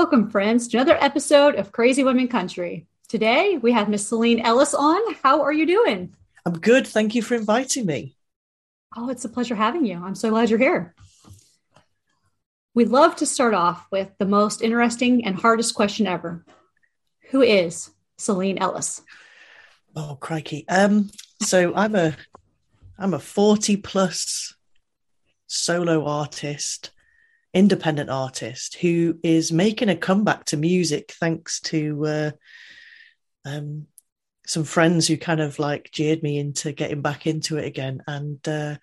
Welcome, friends, to another episode of Crazy Women Country. Today we have Miss Celine Ellis on. How are you doing? I'm good. Thank you for inviting me. Oh, it's a pleasure having you. I'm so glad you're here. We'd love to start off with the most interesting and hardest question ever. Who is Celine Ellis? Oh, crikey. Um, so I'm a I'm a 40 plus solo artist independent artist who is making a comeback to music thanks to uh, um, some friends who kind of like jeered me into getting back into it again. And uh,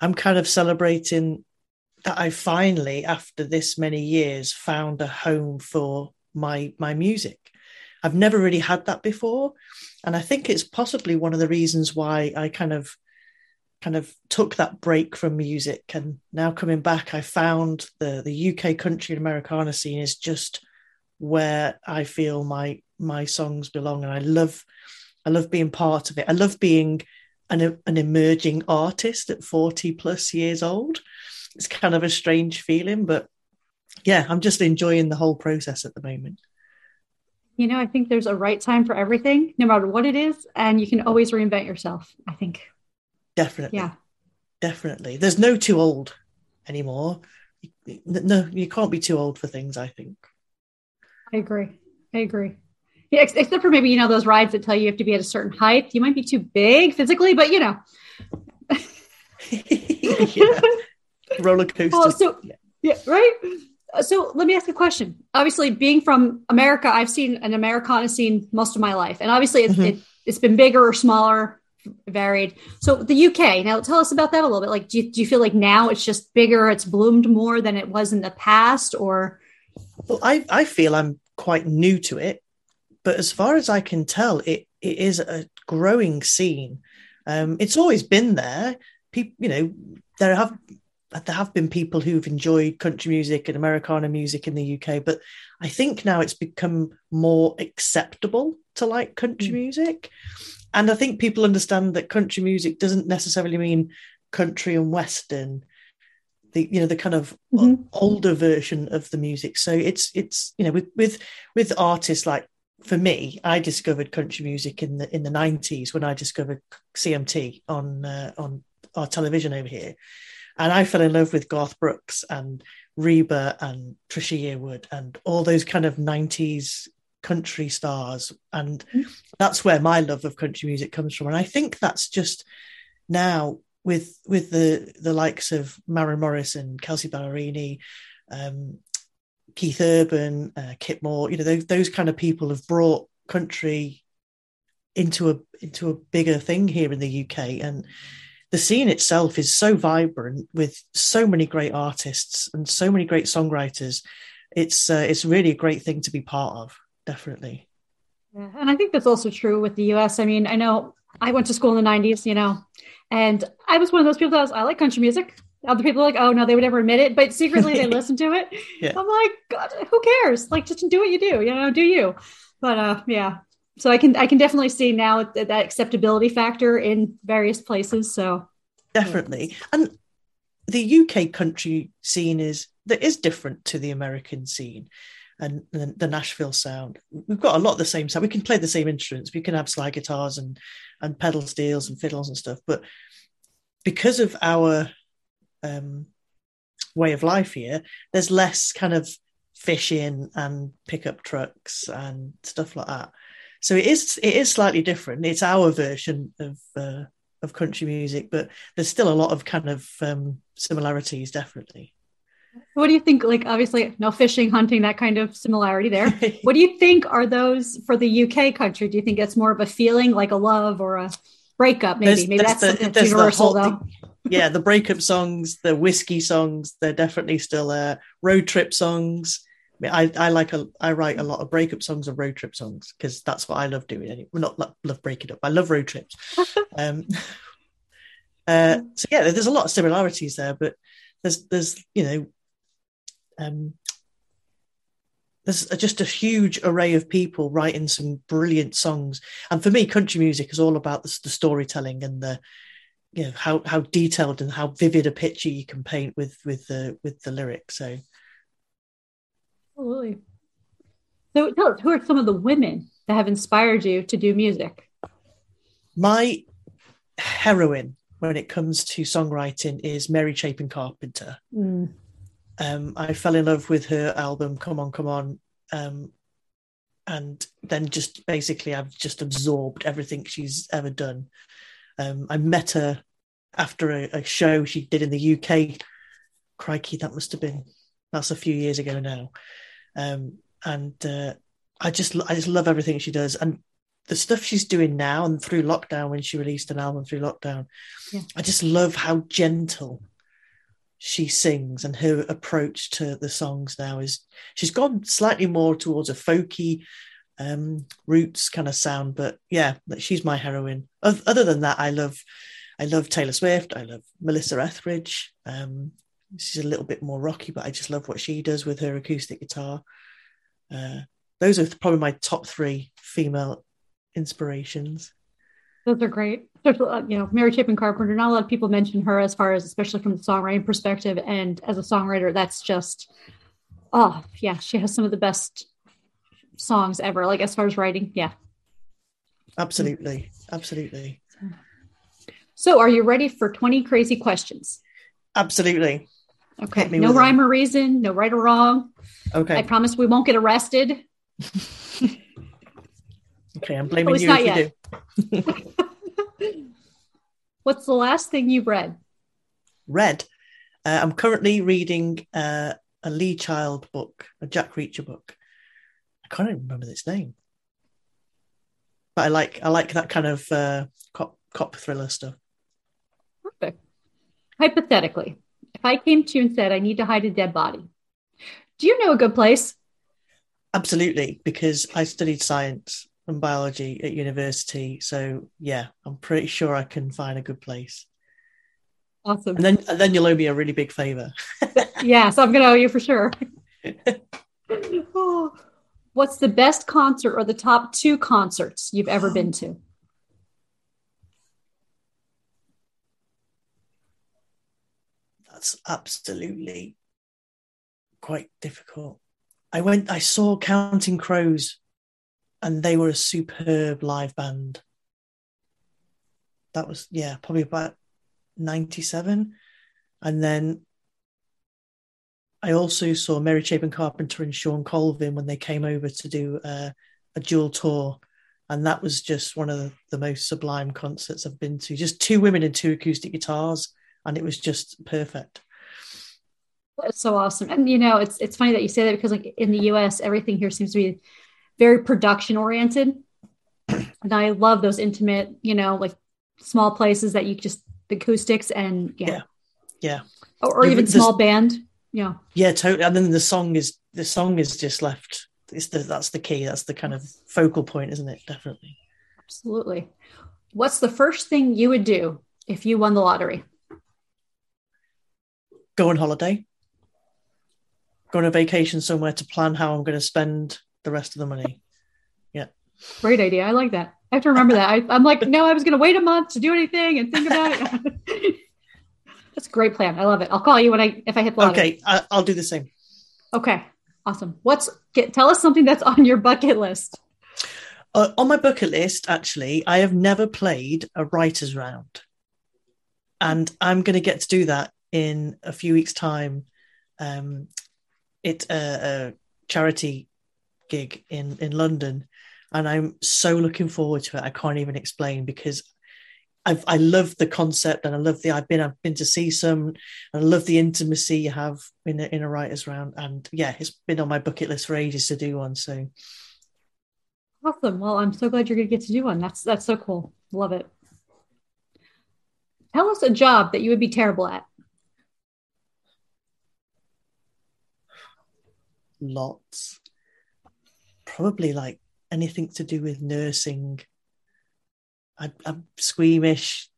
I'm kind of celebrating that I finally, after this many years, found a home for my my music. I've never really had that before, and I think it's possibly one of the reasons why I kind of kind of took that break from music and now coming back i found the the uk country and americana scene is just where i feel my my songs belong and i love i love being part of it. I love being an, an emerging artist at 40 plus years old. It's kind of a strange feeling but yeah i'm just enjoying the whole process at the moment. You know i think there's a right time for everything no matter what it is and you can always reinvent yourself i think Definitely. Yeah. Definitely. There's no too old anymore. No, you can't be too old for things, I think. I agree. I agree. Yeah, except for maybe, you know, those rides that tell you you have to be at a certain height. You might be too big physically, but you know. yeah. Roller coaster. Well, so, yeah. yeah, right. So let me ask a question. Obviously, being from America, I've seen an Americana scene most of my life, and obviously, it's, mm-hmm. it, it's been bigger or smaller varied. So the UK, now tell us about that a little bit. Like, do you, do you feel like now it's just bigger, it's bloomed more than it was in the past, or? Well, I, I feel I'm quite new to it, but as far as I can tell, it, it is a growing scene. Um, it's always been there. People, you know, there have there have been people who've enjoyed country music and Americana music in the UK, but I think now it's become more acceptable to like country mm. music. And I think people understand that country music doesn't necessarily mean country and western. The you know the kind of mm-hmm. older version of the music. So it's it's you know with with with artists like for me, I discovered country music in the in the nineties when I discovered CMT on uh, on our television over here, and I fell in love with Garth Brooks and Reba and Trisha Yearwood and all those kind of nineties country stars and mm. that's where my love of country music comes from and i think that's just now with with the the likes of Maren Morrison, Kelsea Ballerini, um, Keith Urban, uh, Kip Moore, you know, those, those kind of people have brought country into a into a bigger thing here in the UK, and the scene itself is so vibrant with so many great artists and so many great songwriters. It's uh, it's really a great thing to be part of definitely. Yeah, and I think that's also true with the US. I mean, I know I went to school in the 90s, you know, and I was one of those people that was, I like country music. Other people are like, oh no, they would never admit it, but secretly they listen to it. Yeah. I'm like, God, who cares? Like, just do what you do, you know, do you? But uh, yeah. So I can I can definitely see now that, that acceptability factor in various places. So definitely, and the UK country scene is that is different to the American scene and, and the Nashville sound. We've got a lot of the same sound. We can play the same instruments. We can have slide guitars and and pedal steels and fiddles and stuff. But because of our um, way of life here, there's less kind of fishing and pickup trucks and stuff like that. So it is it is slightly different. It's our version of uh, of country music, but there's still a lot of kind of um, similarities, definitely. What do you think? Like, obviously, no fishing, hunting, that kind of similarity there. what do you think are those for the UK country? Do you think it's more of a feeling, like a love or a breakup? Maybe, there's, maybe there's that's, the, that's universal, the whole, though. yeah, the breakup songs, the whiskey songs, they're definitely still uh, road trip songs. I, I, like a I write a lot of breakup songs and road trip songs because that's what I love doing. Anyway. Well, not love breaking up. I love road trips. um, uh, so yeah, there's a lot of similarities there, but there's there's you know um, there's just a huge array of people writing some brilliant songs. And for me, country music is all about the, the storytelling and the you know how how detailed and how vivid a picture you can paint with with the with the lyrics. So absolutely. So tell us, who are some of the women that have inspired you to do music? My heroine when it comes to songwriting is Mary Chapin Carpenter. Mm. Um, I fell in love with her album "Come On, Come On," um, and then just basically I've just absorbed everything she's ever done. Um, I met her after a, a, show she did in the UK. Crikey, that must have been that's a few years ago now, um, and uh, I just I just love everything she does, and the stuff she's doing now and through lockdown when she released an album through lockdown. Yeah. I just love how gentle she sings and her approach to the songs now is she's gone slightly more towards a folky um, roots kind of sound but yeah she's my heroine. Other than that i love i love taylor swift i love melissa etheridge um, she's a little bit more rocky but i just love what she does with her acoustic guitar. Uh, those are probably my top three female inspirations those are great. There's, uh, you know, Mary Chapin Carpenter. Not a lot of people mention her as far as, especially from the songwriting perspective. And as a songwriter, that's just, oh yeah, she has some of the best songs ever. Like as far as writing, yeah. Absolutely, absolutely. So, are you ready for twenty crazy questions? Absolutely. Okay. No rhyme them. or reason. No right or wrong. Okay. I promise we won't get arrested. okay, I'm blaming you if yet. you do. What's the last thing you've read? Read. Uh, I'm currently reading uh, a Lee Child book, a Jack Reacher book. I can't even remember its name, but I like I like that kind of uh, cop cop thriller stuff. Perfect. Hypothetically, if I came to you and said I need to hide a dead body, do you know a good place? Absolutely, because I studied science and biology at university. So yeah, I'm pretty sure I can find a good place. Awesome. And then and then you'll owe me a really big favor. yeah, so I'm gonna owe you for sure. Oh, what's the best concert or the top two concerts you've ever been to? That's absolutely quite difficult. I went I saw Counting Crows and they were a superb live band. That was yeah, probably about ninety seven, and then I also saw Mary Chapin Carpenter and Shawn Colvin when they came over to do uh, a dual tour, and that was just one of the, the most sublime concerts I've been to. Just two women and two acoustic guitars, and it was just perfect. That's so awesome. And you know, it's it's funny that you say that because like in the US, everything here seems to be very production oriented. And I love those intimate, you know, like small places that you just the acoustics and yeah. Yeah. yeah. Or, or even small band. Yeah. Yeah, totally. And then the song is the song is just left. It's the that's the key. That's the kind of focal point, isn't it? Definitely. Absolutely. What's the first thing you would do if you won the lottery? Go on holiday. Go on a vacation somewhere to plan how I'm going to spend the rest of the money. Yeah. Great idea. I like that. I have to remember that. I, am like, no, I was going to wait a month to do anything and think about it. That's a great plan. I love it. I'll call you when I if I hit the Okay, I, will do the same. Okay, awesome. What's get, tell us something that's on your bucket list. Uh, on my bucket list, actually, I have never played a writers' round, and I'm going to get to do that in a few weeks' time. Um, it uh, a charity gig in in London, and I'm so looking forward to it. I can't even explain because I've, I love the concept and I love the I've been I've been to see some and I love the intimacy you have in a, in a writers round and yeah it's been on my bucket list for ages to do one so awesome well I'm so glad you're gonna get to do one that's that's so cool love it Tell us a job that you would be terrible at. Lots. Probably like anything to do with nursing. I, I'm squeamish.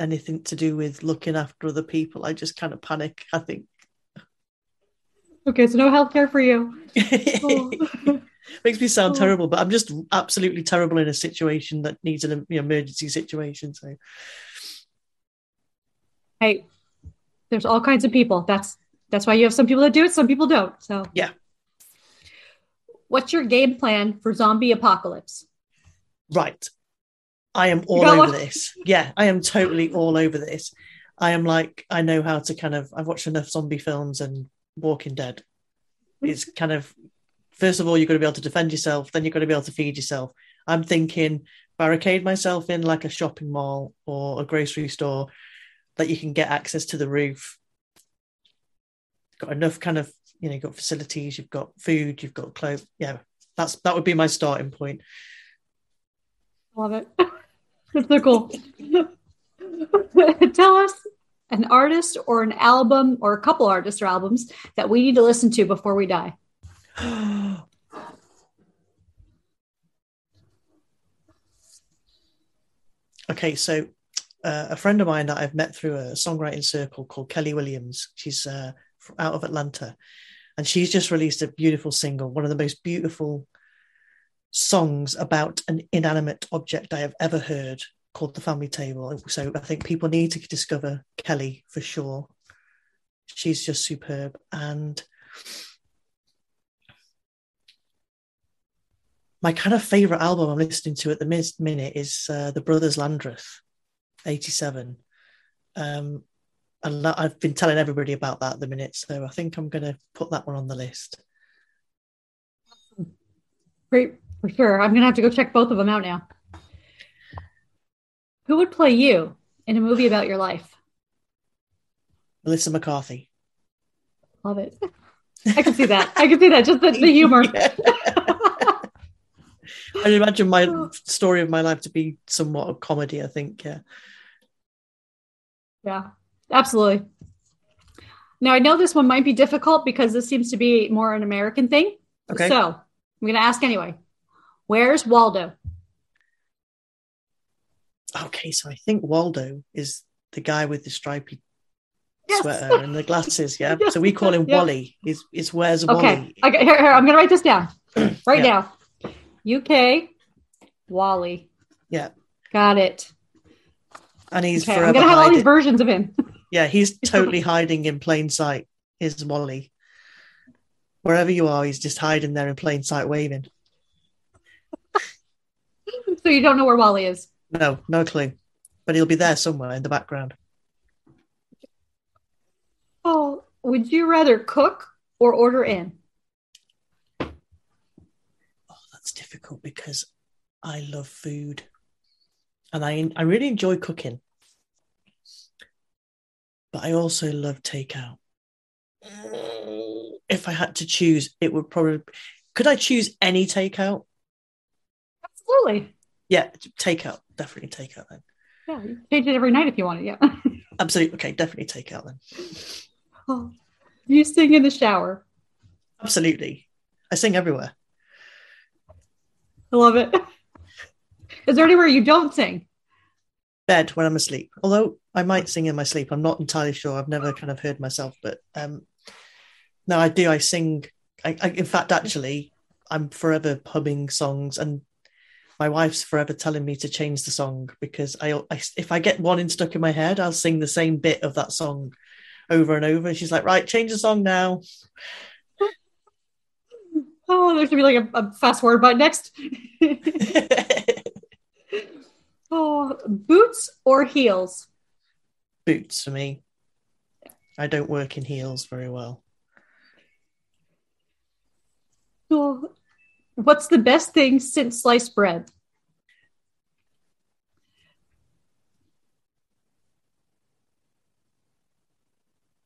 Anything to do with looking after other people, I just kind of panic. I think. Okay, so no healthcare for you. Oh. Makes me sound Oh. terrible, but I'm just absolutely terrible in a situation that needs an emergency situation. So hey, there's all kinds of people. That's that's why you have some people that do it, some people don't. So Yeah. What's your game plan for zombie apocalypse? right, I am all over one? this. Yeah, I am totally all over this. I am like I know how to kind of. I've watched enough zombie films and Walking Dead. Hmm. It's kind of first of all you've got to be able to defend yourself, then you've got to be able to feed yourself. I'm thinking barricade myself in like a shopping mall or a grocery store that you can get access to the roof. Got enough kind of you know, you've got facilities, you've got food, you've got clothes. Yeah, that's that would be my starting point. Love it. That's so cool. Tell us an artist or an album or a couple artists or albums that we need to listen to before we die. okay, so uh, a friend of mine that I've met through a songwriting circle called Kelly Williams. She's uh, out of Atlanta, and she's just released a beautiful single, one of the most beautiful songs about an inanimate object I have ever heard, called "The Family Table." So I think people need to discover Kelly for sure. She's just superb, and my kind of favorite album I'm listening to at the minute is uh, the Brothers Landreth, 87. Um, and I've been telling everybody about that at the minute, so I think I'm going to put that one on the list. Great, for sure. I'm going to have to go check both of them out now. Who would play you in a movie about your life? Melissa McCarthy. Love it. I can see that. I can see that. Just the, the humor. I imagine my story of my life to be somewhat a comedy. I think, yeah. Yeah, absolutely. Now, I know this one might be difficult because this seems to be more an American thing. Okay. So I'm going to ask anyway. Where's Waldo? Okay, so I think Waldo is the guy with the stripy Yes. sweater and the glasses. Yeah. Yes. So we call him Yeah. Wally. Is is where's Okay. Wally? okay here, here, I'm going to write this down right Yeah. now. UK, Wally. Yeah. Got it. And he's Okay. I'm going to have all these versions of him. Yeah, he's totally hiding in plain sight. Is Wally? Wherever you are, he's just hiding there in plain sight, waving. so you don't know where Wally is. No, no clue. But he'll be there somewhere in the background. Oh, would you rather cook or order in? Oh, that's difficult because I love food, and I I really enjoy cooking. But I also love takeout. If I had to choose, it would probably. Could I choose any takeout? Absolutely. Yeah, takeout. Definitely takeout then. Yeah, you change it every night if you want it. Yeah. Absolutely. Okay, definitely takeout then. Oh, you sing in the shower. Absolutely. I sing everywhere. I love it. Is there anywhere you don't sing? Bed when I'm asleep. Although I might sing in my sleep. I'm not entirely sure. I've never kind of heard myself, but um no, I do. I sing. I, I in fact, actually, I'm forever humming songs, and my wife's forever telling me to change the song because I, I if I get one in stuck in my head, I'll sing the same bit of that song over and over. She's like, "Right, change the song now." Oh, there should be like a, a fast forward button next. oh, boots or heels? Boots for me. I don't work in heels very well. Oh, what's the best thing since sliced bread?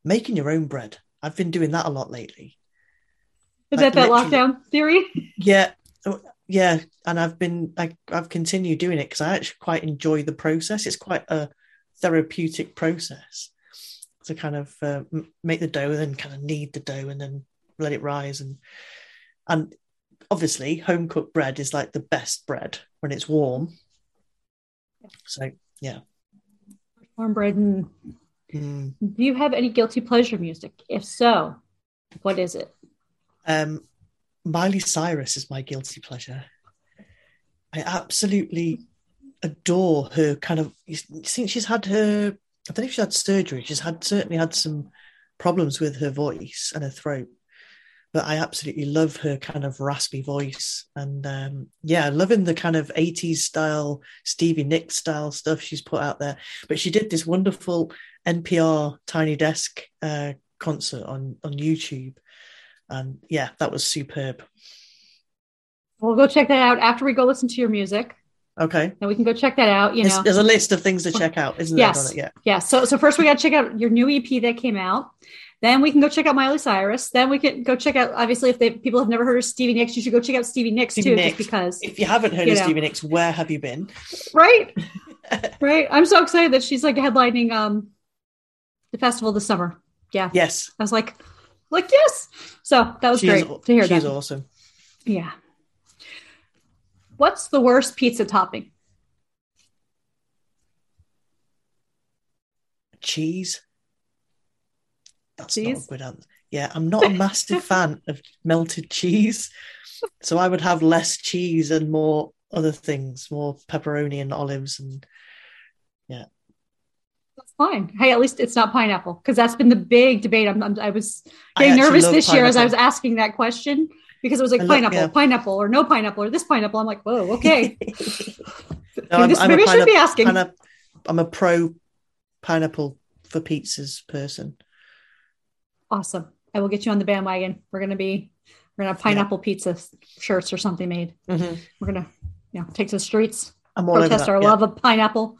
Making your own bread. I've been doing that a lot lately. Is Like, that that lockdown theory? Yeah, oh, yeah, and I've been I, I've continued doing it because I actually quite enjoy the process. It's quite a therapeutic process to kind of uh, make the dough, and then kind of knead the dough, and then let it rise, and and obviously home cooked bread is like the best bread when it's warm. So yeah, warm bread. And mm. do you have any guilty pleasure music? If so, what is it? Um, Miley Cyrus is my guilty pleasure. I absolutely adore her kind of think she's had her I don't know if she's had surgery. She's had certainly had some problems with her voice and her throat. But I absolutely love her kind of raspy voice. And um, yeah, loving the kind of 80s style, Stevie Nicks style stuff she's put out there. But she did this wonderful NPR Tiny Desk uh, concert on, on YouTube. And yeah, that was superb. We'll go check that out after we go listen to your music. Okay. And we can go check that out. You there's, know, there's a list of things to check out, isn't yes. there? Yeah. Yeah. So, so first we got to check out your new EP that came out. Then we can go check out Miley Cyrus. Then we can go check out. Obviously, if they, people have never heard of Stevie Nicks, you should go check out Stevie Nicks Stevie too, Nicks. just because. If you haven't heard you of know. Stevie Nicks, where have you been? Right. right. I'm so excited that she's like headlining um the festival this summer. Yeah. Yes. I was like, like yes. So that was she great is, to hear. She's that. awesome. Yeah. What's the worst pizza topping? Cheese. That's cheese? not a good answer. Yeah, I'm not a massive fan of melted cheese. So I would have less cheese and more other things, more pepperoni and olives and yeah. That's fine. Hey, at least it's not pineapple because that's been the big debate. I'm, I'm i was getting nervous this pineapple. year as I was asking that question because it was like pineapple, yeah. pineapple, or no pineapple, or this pineapple. I'm like, whoa, okay. no, I'm, this, I'm maybe I should be asking. I'm a pro pineapple for pizzas person. Awesome. I will get you on the bandwagon. We're gonna be we're gonna have pineapple yeah. pizza shirts or something made. Mm-hmm. We're gonna you know take to the streets, protest our yeah. love of pineapple.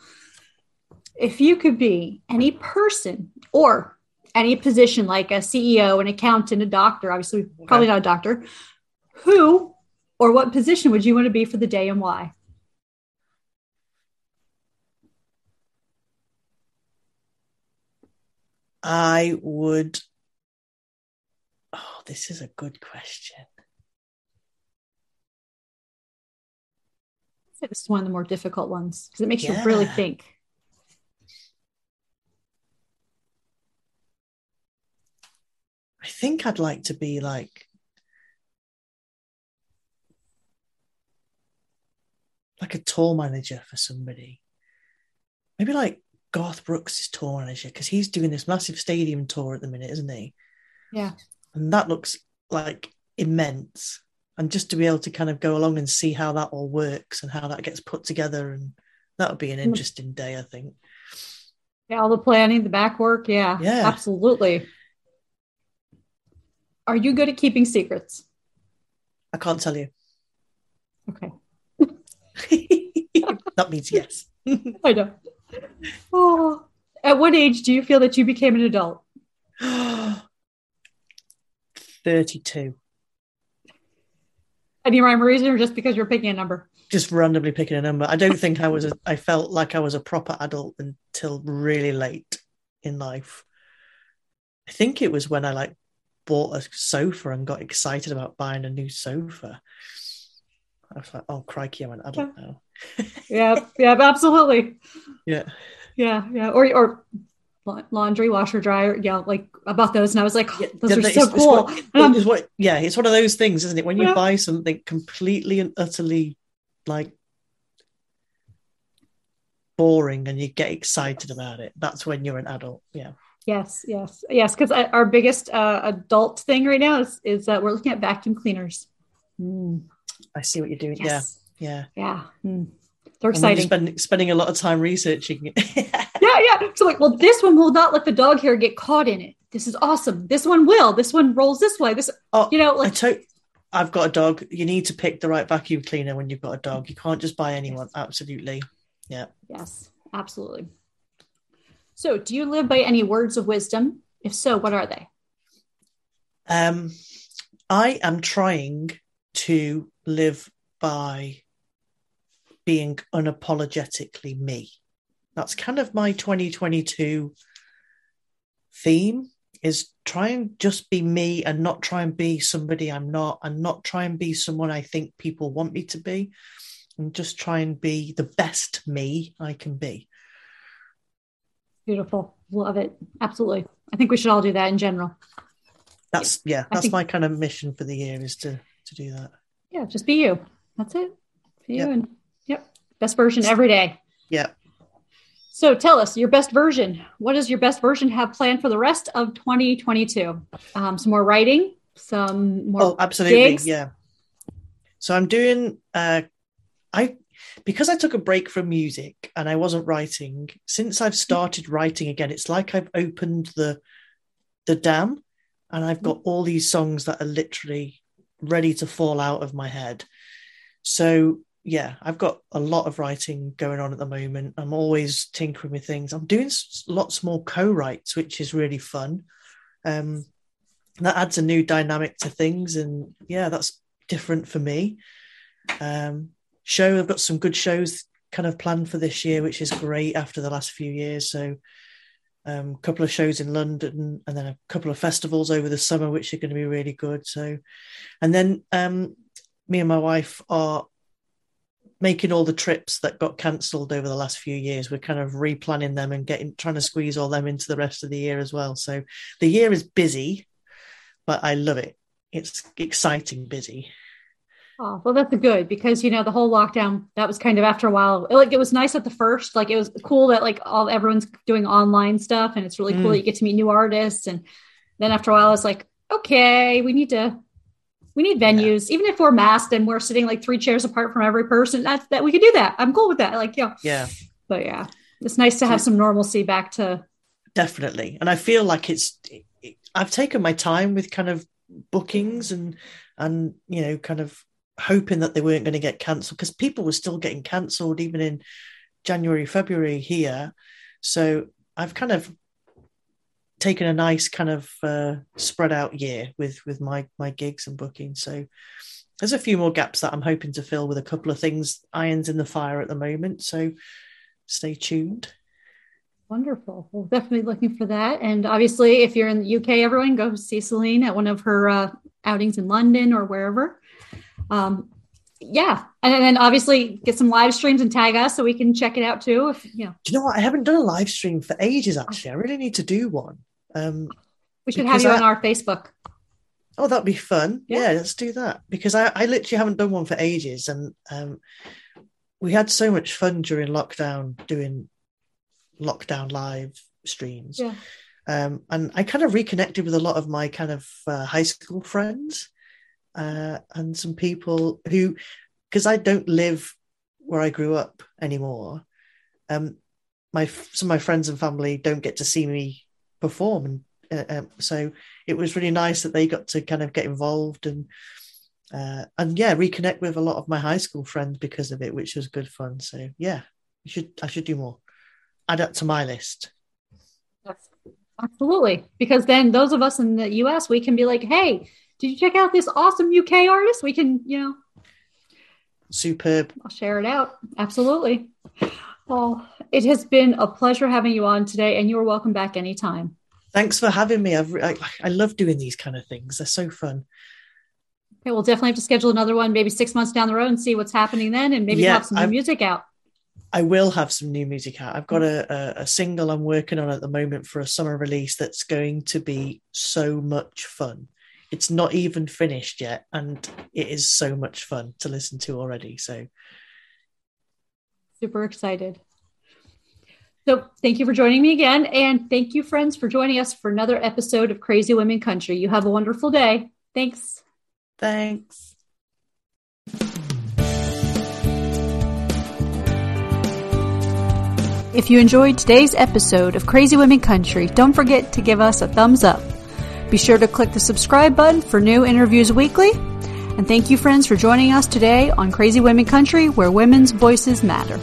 If you could be any person or any position like a CEO, an accountant, a doctor, obviously okay. probably not a doctor, who or what position would you want to be for the day and why? I would. Oh, this is a good question. This is one of the more difficult ones because it makes yeah. you really think. I think I'd like to be like like a tour manager for somebody. Maybe like Garth Brooks is tour manager because he's doing this massive stadium tour at the minute, isn't he? Yeah. And that looks like immense. And just to be able to kind of go along and see how that all works and how that gets put together, and that would be an mm. interesting day, I think. Yeah, all the planning, the back work. Yeah, yeah, absolutely. Are you good at keeping secrets? I can't tell you. Okay. that means yes. I know. Oh, at what age do you feel that you became an adult? 32. Any rhyme or reason, or just because you're picking a number? Just randomly picking a number. I don't think I was. A, I felt like I was a proper adult until really late in life. I think it was when I like bought a sofa and got excited about buying a new sofa. I was like, oh crikey, I'm an adult now. yeah, yeah, absolutely. Yeah. Yeah, yeah. Or or laundry, washer, dryer, yeah, like about those. And I was like, oh, those yeah, are so cool. It's what, um, it's what, yeah, it's one of those things, isn't it? When you yeah. buy something completely and utterly like boring and you get excited about it, that's when you're an adult. Yeah. Yes, yes, yes. Because our biggest uh, adult thing right now is is that we're looking at vacuum cleaners. Mm. I see what you're doing. Yes. Yeah, yeah, yeah. Mm. They're exciting. Spend, spending a lot of time researching it. yeah, yeah. So like, well, this one will not let the dog hair get caught in it. This is awesome. This one will. This one rolls this way. This, oh, you know, like. To- I've got a dog. You need to pick the right vacuum cleaner when you've got a dog. You can't just buy anyone. Yes. Absolutely. Yeah. Yes, absolutely. So, do you live by any words of wisdom? If so, what are they? Um, I am trying to live by being unapologetically me. that's kind of my 2022 theme is try and just be me and not try and be somebody I'm not and not try and be someone I think people want me to be and just try and be the best me I can be. Beautiful. Love it. Absolutely. I think we should all do that in general. That's yeah, that's think, my kind of mission for the year is to to do that. Yeah, just be you. That's it. Be you yep. and yep. Best version every day. Yep. So tell us your best version. What does your best version have planned for the rest of 2022? Um, some more writing, some more. Oh, absolutely. Gigs? Yeah. So I'm doing. Uh, I because I took a break from music and I wasn't writing. Since I've started writing again, it's like I've opened the the dam, and I've got all these songs that are literally ready to fall out of my head. So yeah, I've got a lot of writing going on at the moment. I'm always tinkering with things. I'm doing lots more co-writes, which is really fun. Um, that adds a new dynamic to things, and yeah, that's different for me. Um, show, I've got some good shows kind of planned for this year, which is great after the last few years. So, a um, couple of shows in London, and then a couple of festivals over the summer, which are going to be really good. So, and then um, me and my wife are making all the trips that got cancelled over the last few years. We're kind of replanning them and getting trying to squeeze all them into the rest of the year as well. So the year is busy, but I love it. It's exciting busy. Oh, well, that's good because you know the whole lockdown that was kind of after a while. Like it was nice at the first, like it was cool that like all everyone's doing online stuff, and it's really cool mm. that you get to meet new artists. And then after a while, it's like, okay, we need to we need venues, yeah. even if we're masked and we're sitting like three chairs apart from every person. That's that we can do that. I'm cool with that. Like, yeah, yeah. But yeah, it's nice to have some normalcy back to. Definitely, and I feel like it's. I've taken my time with kind of bookings and and you know kind of hoping that they weren't going to get cancelled because people were still getting cancelled even in January, February here. So I've kind of taken a nice kind of uh, spread out year with with my my gigs and bookings. So there's a few more gaps that I'm hoping to fill with a couple of things irons in the fire at the moment. So stay tuned. Wonderful. Well, definitely looking for that. And obviously, if you're in the UK, everyone go see Celine at one of her uh, outings in London or wherever. Um, yeah, and then obviously get some live streams and tag us so we can check it out too. If you know, do you know what? I haven't done a live stream for ages. Actually, I really need to do one. Um, we should have you I, on our Facebook. Oh, that'd be fun. Yeah. yeah. let's do that because I, I literally haven't done one for ages, and um, we had so much fun during lockdown doing lockdown live streams. Yeah. Um, and I kind of reconnected with a lot of my kind of uh, high school friends uh, and some people who, because I don't live where I grew up anymore. Um, my some of my friends and family don't get to see me perform and uh, um, so it was really nice that they got to kind of get involved and uh, and yeah reconnect with a lot of my high school friends because of it which was good fun. So yeah you should i should do more. Add that to my list. Absolutely. Because then those of us in the us we can be like hey did you check out this awesome uk artist we can you know superb i'll share it out absolutely well, it has been a pleasure having you on today, and you're welcome back anytime. Thanks for having me. I've, I, I love doing these kind of things. They're so fun. Okay, we'll definitely have to schedule another one, maybe six months down the road, and see what's happening then, and maybe yeah, have some new I've, music out. I will have some new music out. I've got a, a, a, single I'm working on at the moment for a summer release that's going to be so much fun. It's not even finished yet, and it is so much fun to listen to already. So Super excited. So, thank you for joining me again. And thank you, friends, for joining us for another episode of Crazy Women Country. You have a wonderful day. Thanks. Thanks. If you enjoyed today's episode of Crazy Women Country, don't forget to give us a thumbs up. Be sure to click the subscribe button for new interviews weekly and thank you, friends, for joining us today on Crazy Women Country, where women's voices matter.